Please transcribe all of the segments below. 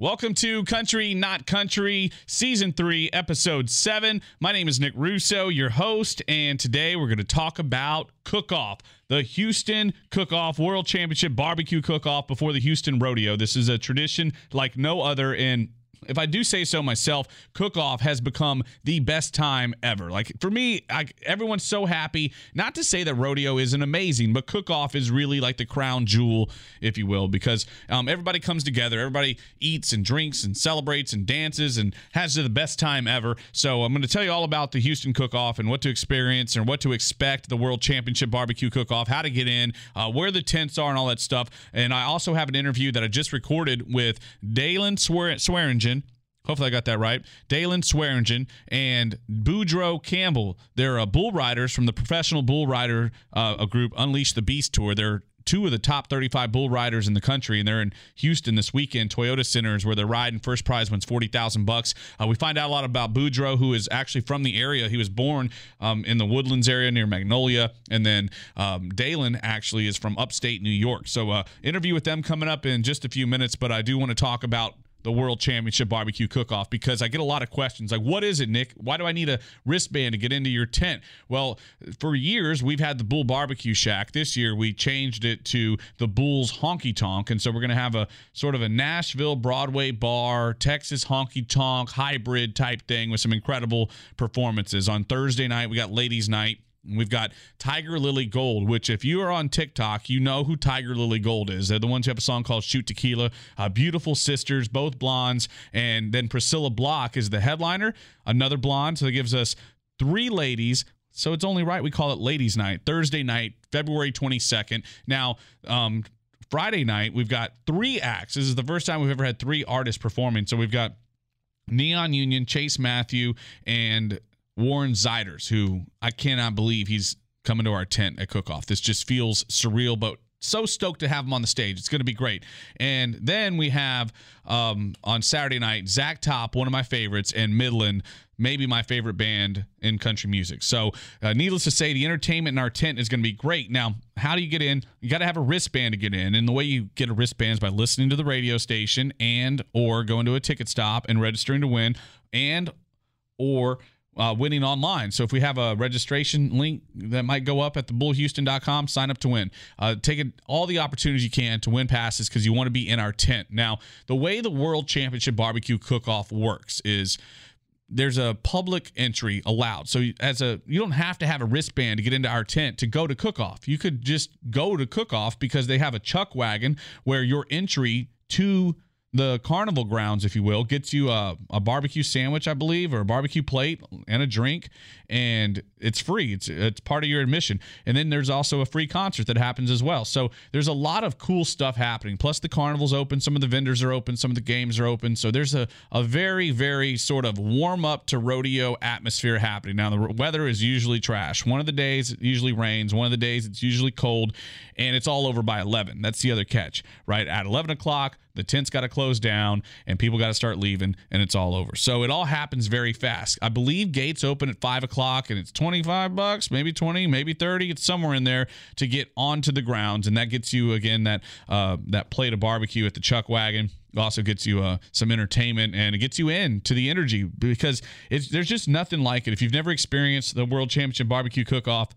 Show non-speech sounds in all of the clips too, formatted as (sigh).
Welcome to Country Not Country, Season 3, Episode 7. My name is Nick Russo, your host, and today we're going to talk about Cook Off, the Houston Cook Off World Championship Barbecue Cook Off before the Houston Rodeo. This is a tradition like no other in if I do say so myself, cook off has become the best time ever. Like for me, I, everyone's so happy. Not to say that rodeo isn't amazing, but cook off is really like the crown jewel, if you will, because um, everybody comes together, everybody eats and drinks and celebrates and dances and has the best time ever. So I'm going to tell you all about the Houston cook off and what to experience and what to expect the World Championship Barbecue Cook Off, how to get in, uh, where the tents are, and all that stuff. And I also have an interview that I just recorded with Daylon Swearingen. Hopefully, I got that right. Daylon Swearingen and Boudreaux Campbell. They're uh, bull riders from the professional bull rider uh, group Unleash the Beast Tour. They're two of the top 35 bull riders in the country, and they're in Houston this weekend. Toyota Centers, where they're riding. First prize wins 40000 bucks. Uh, we find out a lot about Boudreaux, who is actually from the area. He was born um, in the Woodlands area near Magnolia, and then um, Daylon actually is from upstate New York. So, uh, interview with them coming up in just a few minutes, but I do want to talk about the World Championship Barbecue Cook Off because I get a lot of questions like, what is it, Nick? Why do I need a wristband to get into your tent? Well, for years, we've had the Bull Barbecue Shack. This year, we changed it to the Bull's Honky Tonk. And so we're going to have a sort of a Nashville Broadway bar, Texas honky tonk hybrid type thing with some incredible performances. On Thursday night, we got Ladies Night. We've got Tigirlily Gold, which, if you are on TikTok, you know who Tigirlily Gold is. They're the ones who have a song called Shoot Tequila. Uh, beautiful sisters, both blondes. And then Priscilla Block is the headliner, another blonde. So that gives us three ladies. So it's only right we call it Ladies Night. Thursday night, February 22nd. Now, um, Friday night, we've got three acts. This is the first time we've ever had three artists performing. So we've got Neon Union, Chase Matthew, and Warren Zeiders, who I cannot believe he's coming to our tent at Cook Off. This just feels surreal, but so stoked to have him on the stage. It's going to be great. And then we have um, on Saturday night Zach Top, one of my favorites, and Midland, maybe my favorite band in country music. So, uh, needless to say, the entertainment in our tent is going to be great. Now, how do you get in? You got to have a wristband to get in, and the way you get a wristband is by listening to the radio station and or going to a ticket stop and registering to win, and or uh, winning online. So if we have a registration link that might go up at thebullhouston.com, sign up to win. Uh, take all the opportunities you can to win passes because you want to be in our tent. Now, the way the World Championship Barbecue Cook-Off works is there's a public entry allowed. So as a you don't have to have a wristband to get into our tent to go to cook-off. You could just go to cook-off because they have a chuck wagon where your entry to the carnival grounds, if you will, gets you a, a barbecue sandwich, I believe, or a barbecue plate and a drink, and it's free. It's it's part of your admission. And then there's also a free concert that happens as well. So there's a lot of cool stuff happening. Plus the carnival's open, some of the vendors are open, some of the games are open. So there's a, a very, very sort of warm up to rodeo atmosphere happening. Now the weather is usually trash. One of the days it usually rains, one of the days it's usually cold, and it's all over by eleven. That's the other catch, right? At eleven o'clock, the tent's got to close down and people got to start leaving and it's all over. So it all happens very fast. I believe gates open at five o'clock and it's 25 bucks, maybe 20, maybe 30. It's somewhere in there to get onto the grounds. And that gets you again that, uh, that plate of barbecue at the chuck wagon also gets you uh, some entertainment and it gets you in to the energy because it's, there's just nothing like it. If you've never experienced the World Championship Barbecue Cook Off,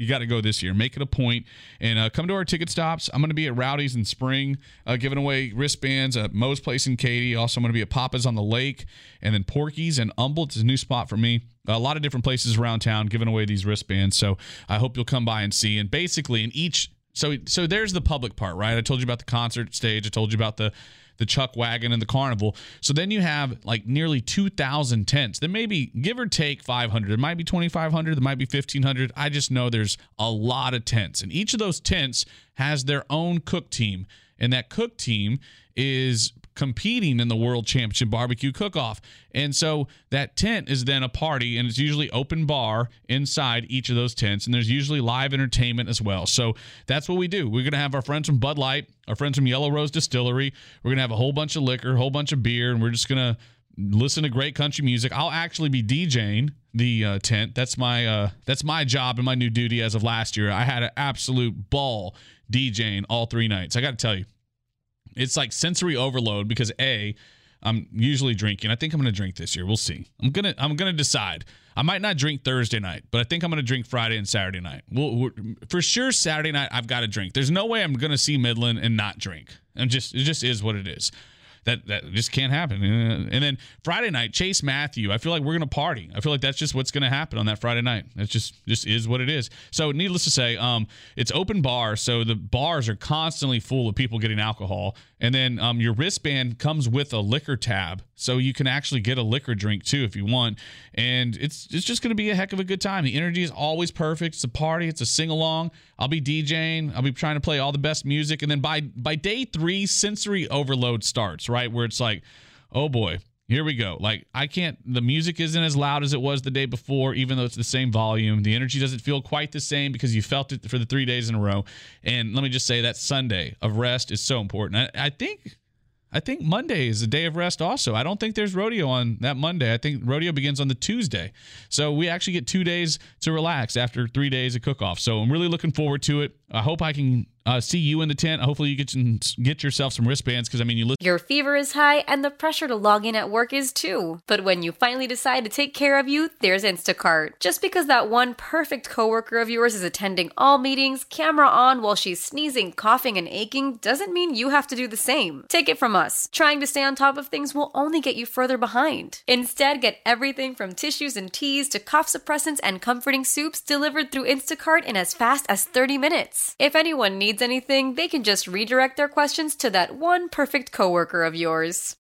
you got to go this year. Make it a point and uh, come to our ticket stops. I'm going to be at Rowdy's in spring, uh, giving away wristbands at Moe's Place in Katy. Also, I'm going to be at Papa's on the Lake, and then Porky's and Humboldt is a new spot for me. A lot of different places around town giving away these wristbands. So I hope you'll come by and see. And basically, in each so so there's the public part, right? I told you about the concert stage. I told you about the the chuck wagon and the carnival. So then you have like nearly 2,000 tents. There may be give or take 500. There might be 2,500. There might be 1,500. I just know there's a lot of tents, and each of those tents has their own cook team, and that cook team is competing in the World Championship Barbecue Cook Off. And so that tent is then a party, and it's usually open bar inside each of those tents, and there's usually live entertainment as well. So that's what we do. We're to have our friends from Bud Light, our friends from Yellow Rose Distillery. We're to have a whole bunch of liquor, a whole bunch of beer, and we're just to listen to great country music. I'll actually be DJing the uh, tent. That's my uh, that's my job and my new duty as of last year. I had an absolute ball DJing all three nights. I got to tell you, it's like sensory overload because a I'm usually drinking. I think I'm going to drink this year. We'll see. I'm gonna I'm gonna decide. I might not drink Thursday night, but I think I'm going to drink Friday and Saturday night. Well, for sure Saturday night I've got to drink. There's no way I'm going to see Midland and not drink. And just it just is what it is that that just can't happen. And then Friday night, Chase Matthew. I feel like we're gonna party. I feel like that's just what's gonna happen on that Friday night. That's just just is what it is. So needless to say, um, it's open bar, so the bars are constantly full of people getting alcohol. And then um, your wristband comes with a liquor tab, so you can actually get a liquor drink too if you want. And it's it's just gonna be a heck of a good time. The energy is always perfect. It's a party. It's a sing along. I'll be DJing. I'll be trying to play all the best music. And then by by day three, sensory overload starts. Right where it's like, oh boy, here we go. Like I can't. The music isn't as loud as it was the day before, even though it's the same volume. The energy doesn't feel quite the same because you felt it for the three days in a row. And let me just say that Sunday of rest is so important. I, I think I think Monday is a day of rest also. I don't think there's rodeo on that Monday. I think rodeo begins on the Tuesday. So we actually get two days to relax after three days of cook off. So I'm really looking forward to it. I hope I can uh, see you in the tent. Hopefully, you get get yourself some wristbands because I mean, you listen. Your fever is high, and the pressure to log in at work is too. But when you finally decide to take care of you, there's Instacart. Just because that one perfect coworker of yours is attending all meetings, camera on while she's sneezing, coughing, and aching, doesn't mean you have to do the same. Take it from us. Trying to stay on top of things will only get you further behind. Instead, get everything from tissues and teas to cough suppressants and comforting soups delivered through Instacart in as fast as 30 minutes. If anyone needs anything, they can just redirect their questions to that one perfect coworker of yours.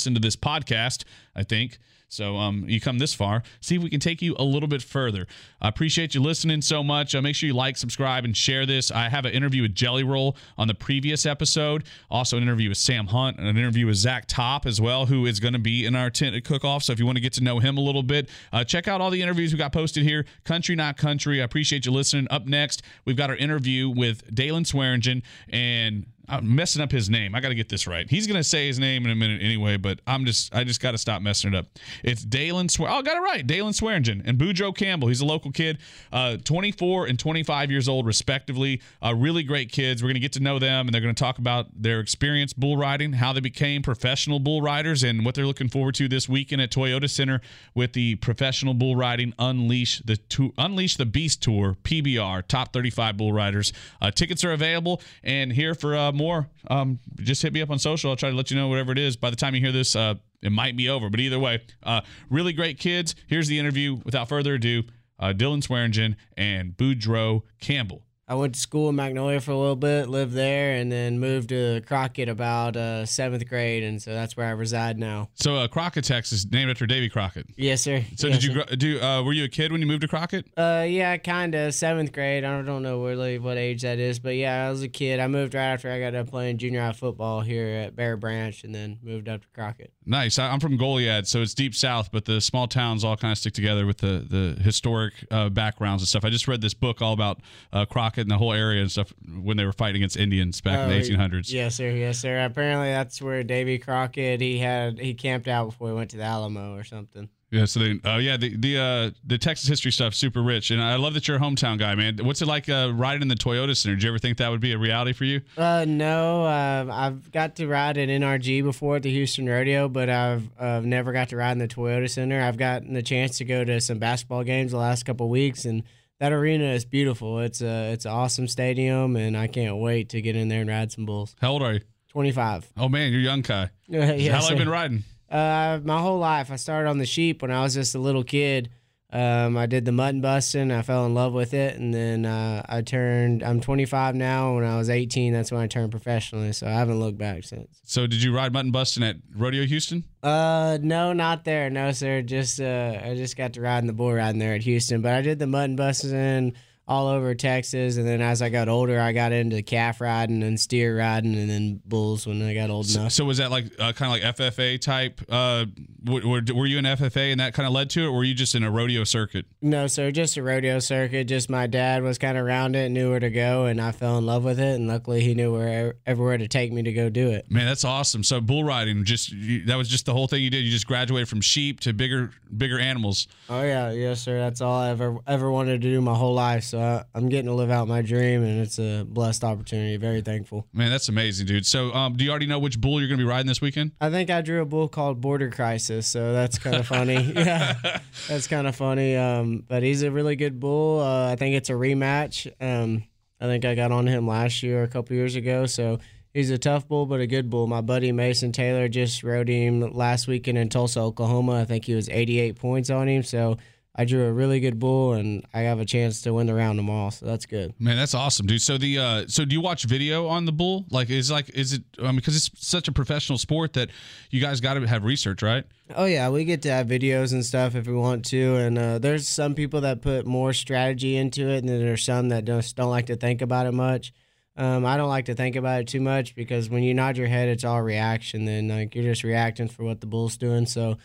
Listen to this podcast, I think. So um, you come this far, see if we can take you a little bit further. I appreciate you listening so much. Uh, make sure you like, subscribe, and share this. I have an interview with Jelly Roll on the previous episode. Also, an interview with Sam Hunt and an interview with Zach Top as well, who is going to be in our tent at cook off. So if you want to get to know him a little bit, uh, check out all the interviews we got posted here. Country Not Country. I appreciate you listening. Up next, we've got our interview with Daylon Swearingen and I'm messing up his name. I got to get this right. He's gonna say his name in a minute anyway, but I'm just I just got to stop messing it up. It's Daylon Swear. Oh, I got it right. Daylon Swearingen and Boudreaux Campbell. He's a local kid, uh, 24 and 25 years old respectively. Uh, really great kids. We're gonna get to know them, and they're gonna talk about their experience bull riding, how they became professional bull riders, and what they're looking forward to this weekend at Toyota Center with the professional bull riding Unleash the to- Unleash the Beast Tour PBR Top 35 Bull Riders. Uh, tickets are available, and here for uh, more, um, just hit me up on social. I'll try to let you know whatever it is. By the time you hear this, uh, it might be over. But either way, uh, really great kids. Here's the interview. Without further ado, uh, Dylan Swearingen and Boudreaux Campbell. I went to school in Magnolia for a little bit, lived there, and then moved to Crockett about uh, seventh grade, and so that's where I reside now. So uh, Crockett, Texas, named after Davy Crockett. Yes, sir. So Yes, did you sir. do? Uh, were you a kid when you moved to Crockett? Uh, yeah, kind of seventh grade. I don't know really what age that is, but yeah, I was a kid. I moved right after I got done playing junior high football here at Bear Branch, and then moved up to Crockett. Nice. I, I'm from Goliad, so it's deep south, but the small towns all kind of stick together with the the historic uh, backgrounds and stuff. I just read this book all about uh, Crockett and the whole area and stuff when they were fighting against Indians back in Oh, the 1800s. Yes, sir. Yes, sir. Apparently, that's where Davy Crockett he had he camped out before he went to the Alamo or something. Yeah. So they, uh, yeah, the the uh, the Texas history stuff super rich, and I love that you're a hometown guy, man. What's it like uh, riding in the Toyota Center? Did you ever think that would be a reality for you? Uh, no, uh, I've got to ride at NRG before at the Houston Rodeo, but I've uh, never got to ride in the Toyota Center. I've gotten the chance to go to some basketball games the last couple weeks, and that arena is beautiful. It's a it's an awesome stadium, and I can't wait to get in there and ride some bulls. How old are you? Twenty five. Oh man, you're young, Kai. (laughs) yes, How long have you been riding? Uh, my whole life. I started on the sheep when I was just a little kid. Um, I did the mutton busting. I fell in love with it, and then uh, I turned. I'm 25 now. When I was 18, that's when I turned professionally. So I haven't looked back since. So did you ride mutton busting at Rodeo Houston? Uh, no, not there. No, sir. Just uh, I just got to ride in the bull riding there at Houston. But I did the mutton busting all over Texas, and then as I got older, I got into calf riding and steer riding, and then bulls when I got old So, enough. so was that like uh, kind of like FFA type? Uh, were, were you in FFA and that kind of led to it, or were you just in a rodeo circuit? No, sir, just a rodeo circuit. Just my dad was kind of around it, knew where to go, and I fell in love with it. And luckily, he knew where everywhere to take me to go do it. Man, that's awesome. So bull riding, just you, that was just the whole thing you did. You just graduated from sheep to bigger, bigger animals. Oh yeah, yes, sir. That's all I ever ever wanted to do my whole life. So I, I'm getting to live out my dream, and it's a blessed opportunity. Very thankful. Man, that's amazing, dude. So, um, do you already know which bull you're going to be riding this weekend? I think I drew a bull called Border Crisis, so that's kind of (laughs) funny. (laughs) yeah, that's kind of funny. Um, but he's a really good bull. Uh, I think it's a rematch. Um, I think I got on him last year, a couple years ago. So he's a tough bull, but a good bull. My buddy Mason Taylor just rode him last weekend in Tulsa, Oklahoma. I think he was 88 points on him. So I drew a really good bull, and I have a chance to win the round tomorrow. So that's good. Man, that's awesome, dude. So the uh, so do you watch video on the bull? Like, is like is it um, because it's such a professional sport that you guys got to have research, right? Oh yeah, we get to have videos and stuff if we want to, and uh, there's some people that put more strategy into it, and then there's some that just don't like to think about it much. Um, I don't like to think about it too much because when you nod your head, it's all reaction. Then like you're just reacting for what the bull's doing, so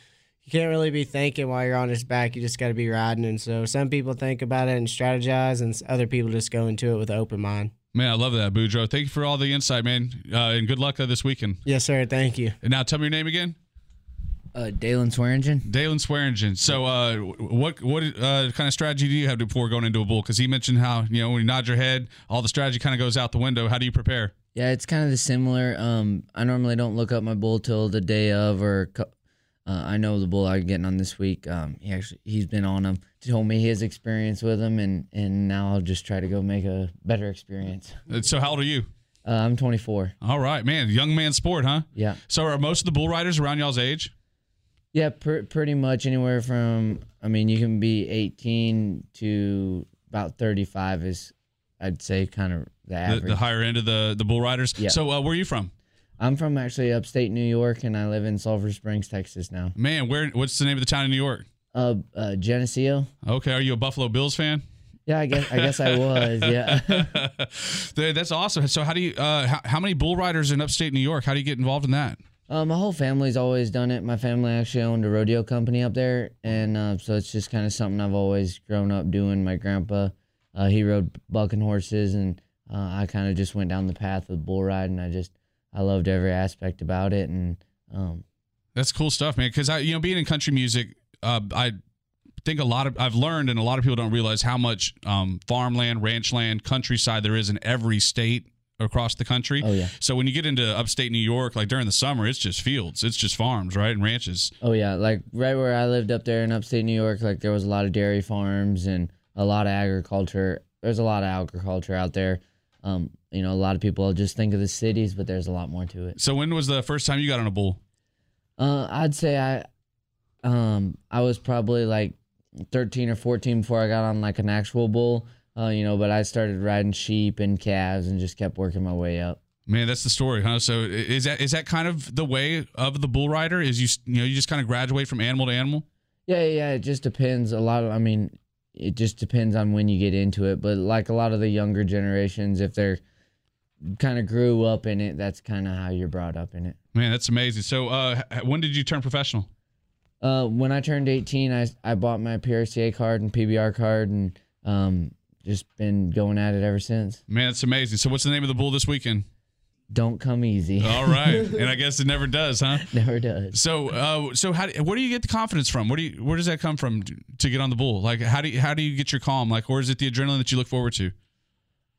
you can't really be thinking while you're on his back. You just got to be riding, and so some people think about it and strategize, and other people just go into it with an open mind. Man, I love that, Boudreaux. Thank you for all the insight, man, uh, and good luck uh, this weekend. Yes, sir. Thank you. And now, tell me your name again. Uh, Daylon Swearingen. Daylon Swearingen. So, uh, what what uh, kind of strategy do you have before going into a bull? Because he mentioned how you know when you nod your head, all the strategy kind of goes out the window. How do you prepare? Yeah, it's kind of the similar. Um, I normally don't look up my bull till the day of, or co- uh, I know the bull I'm getting on this week. Um, he actually he's been on him. Told me his experience with him, and and now I'll just try to go make a better experience. Uh, So, how old are you? Uh, I'm 24. All right, man, young man sport, huh? Yeah, So, are most of the bull riders around y'all's age? yeah, pr- pretty much anywhere from. I mean, you can be 18 to about 35 is, I'd say, kind of the The, average. the higher end of the the bull riders. Yeah. So, uh, where are you from? I'm from actually upstate New York, and I live in Sulphur Springs, Texas now. Man, where? What's the name of the town in New York? Uh, uh Geneseo. Okay, are you a Buffalo Bills fan? Yeah, I guess I guess I was. Yeah. (laughs) That's awesome. So, how do you? Uh, how, how many bull riders in upstate New York? How do you get involved in that? Uh, my whole family's always done it. My family actually owned a rodeo company up there, and uh, so it's just kind of something I've always grown up doing. My grandpa, uh, he rode bucking horses, and uh, I kind of just went down the path of bull riding. I just I loved every aspect about it, and um, That's cool stuff, man. Because I, you know, being in country music, uh, I think a lot of I've learned, and a lot of people don't realize how much um, farmland, ranch land, countryside there is in every state across the country. Oh, yeah. So when you get into upstate New York, like during the summer, it's just fields, it's just farms, right, and ranches. oh yeah, like right where I lived up there in upstate New York, like there was a lot of dairy farms and a lot of agriculture. There's a lot of agriculture out there. Um, you know, a lot of people just think of the cities, but there's a lot more to it. So when was the first time you got on a bull? Uh, I'd say I, um, I was probably like 13 or 14 before I got on like an actual bull. Uh, you know, but I started riding sheep and calves and just kept working my way up. Man, that's the story, huh? So is that is that kind of the way of the bull rider? Is you you know you just kind of graduate from animal to animal? Yeah, yeah. It just depends. A lot of, I mean, it just depends on when you get into it. But like a lot of the younger generations, if they're kind of grew up in it, that's kind of how you're brought up in it. Man, that's amazing. So, uh, when did you turn professional? Uh, when I turned 18, I I bought my PRCA card and PBR card, and um, just been going at it ever since. Man, that's amazing. So, what's the name of the bull this weekend? Don't come easy. All right, (laughs) and I guess it never does, huh? Never does. So, uh, so how? Do, where do you get the confidence from? Where do you, where does that come from to get on the bull? Like, how do you, how do you get your calm? Like, or is it the adrenaline that you look forward to?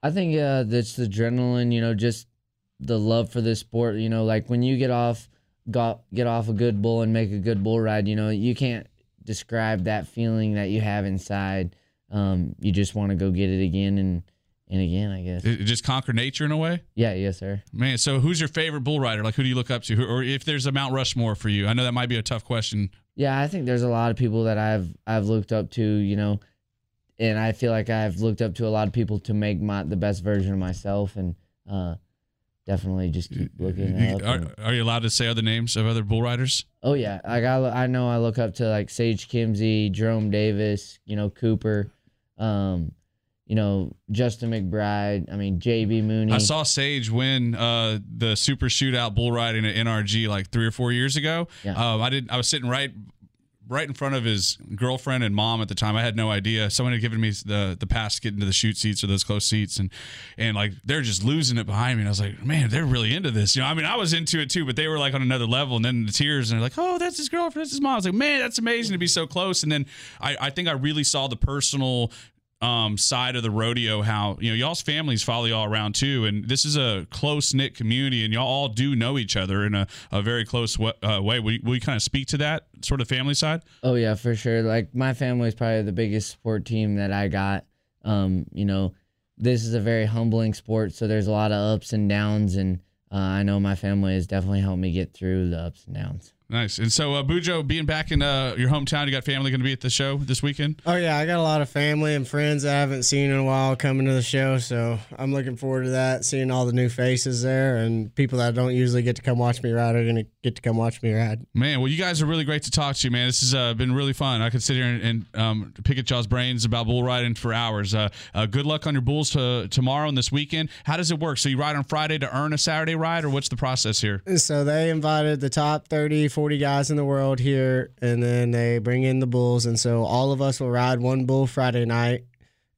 I think uh, that's the adrenaline. You know, just the love for this sport. You know, like when you get off, got get off a good bull and make a good bull ride. You know, you can't describe that feeling that you have inside. Um, you just want to go get it again and and again, I guess. It, just conquer nature in a way. Yeah, yes, sir. Man, so who's your favorite bull rider? Like, who do you look up to? Who, or if there's a Mount Rushmore for you, I know that might be a tough question. Yeah, I think there's a lot of people that I've I've looked up to. You know, and I feel like I've looked up to a lot of people to make my the best version of myself, and uh, definitely just keep looking You- up. are, and- are you allowed to say other names of other bull riders? Oh yeah, I got. I know. I look up to like Sage Kimzey, Jerome Davis, you know Cooper, um, you know Justin McBride. I mean JB Mauney. I saw Sage win uh, the super shootout bull riding at NRG like three or four years ago. Yeah. Um, I did. I was sitting right, right in front of his girlfriend and mom at the time. I had no idea. Someone had given me the the pass to get into the chute seats or those close seats, and and like they're just losing it behind me. And I was like, man, they're really into this. You know, I mean, I was into it too, but they were like on another level. And then the tears, and they're like, oh, that's his girlfriend, that's his mom. I was like, man, that's amazing to be so close. And then I I think I really saw the personal um, side of the rodeo how you know y'all's families follow y'all around too and this is a close-knit community and y'all all do know each other in a, a very close w- uh, way will you, will you kind of speak to that sort of family side Oh yeah, for sure. Like my family is probably the biggest sport team that I got. Um, you know, this is a very humbling sport, so there's a lot of ups and downs, and uh, I know my family has definitely helped me get through the ups and downs. Nice and so uh, bujo being back in uh, your hometown you got family going to be at the show this weekend Oh yeah, I got a lot of family and friends I haven't seen in a while coming to the show, so I'm looking forward to that. Seeing all the new faces there and people that don't usually get to come watch me ride are gonna get to come watch me ride. Man, well, you guys are really great to talk to, man. This has uh, been really fun. I could sit here and, and um, pick at y'all's brains about bull riding for hours. Uh, uh, good luck on your bulls to, tomorrow and this weekend. How does it work? So you ride on Friday to earn a Saturday ride, or what's the process here? So they invited the top 30, 40 guys in the world here, and then they bring in the bulls. And so all of us will ride one bull Friday night,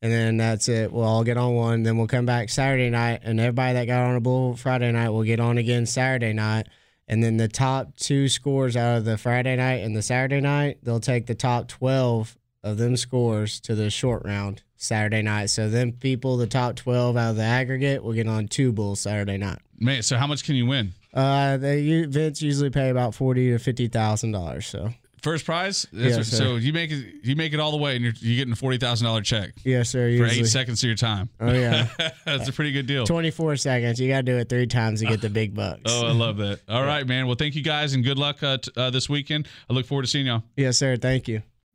and then that's it. We'll all get on one. Then we'll come back Saturday night, and everybody that got on a bull Friday night will get on again Saturday night. And then the top two scores out of the Friday night and the Saturday night, they'll take the top 12 of them scores to the short round Saturday night. So then people, the top 12 out of the aggregate, will get on two bulls Saturday night. Man, so how much can you win? Uh, the u- events usually pay about forty to fifty thousand dollars. So First prize? That's Yes, what- so you make it you make it all the way, and you're you getting a forty thousand dollar check yes, sir. for eight seconds of your time. Oh yeah, (laughs) That's a pretty good deal. twenty-four seconds. You got to do it three times to get the big bucks. (laughs) Oh, I love that. All right, man. Well, thank you guys, and good luck uh, t- uh, this weekend. I look forward to seeing y'all. yes, sir. Thank you.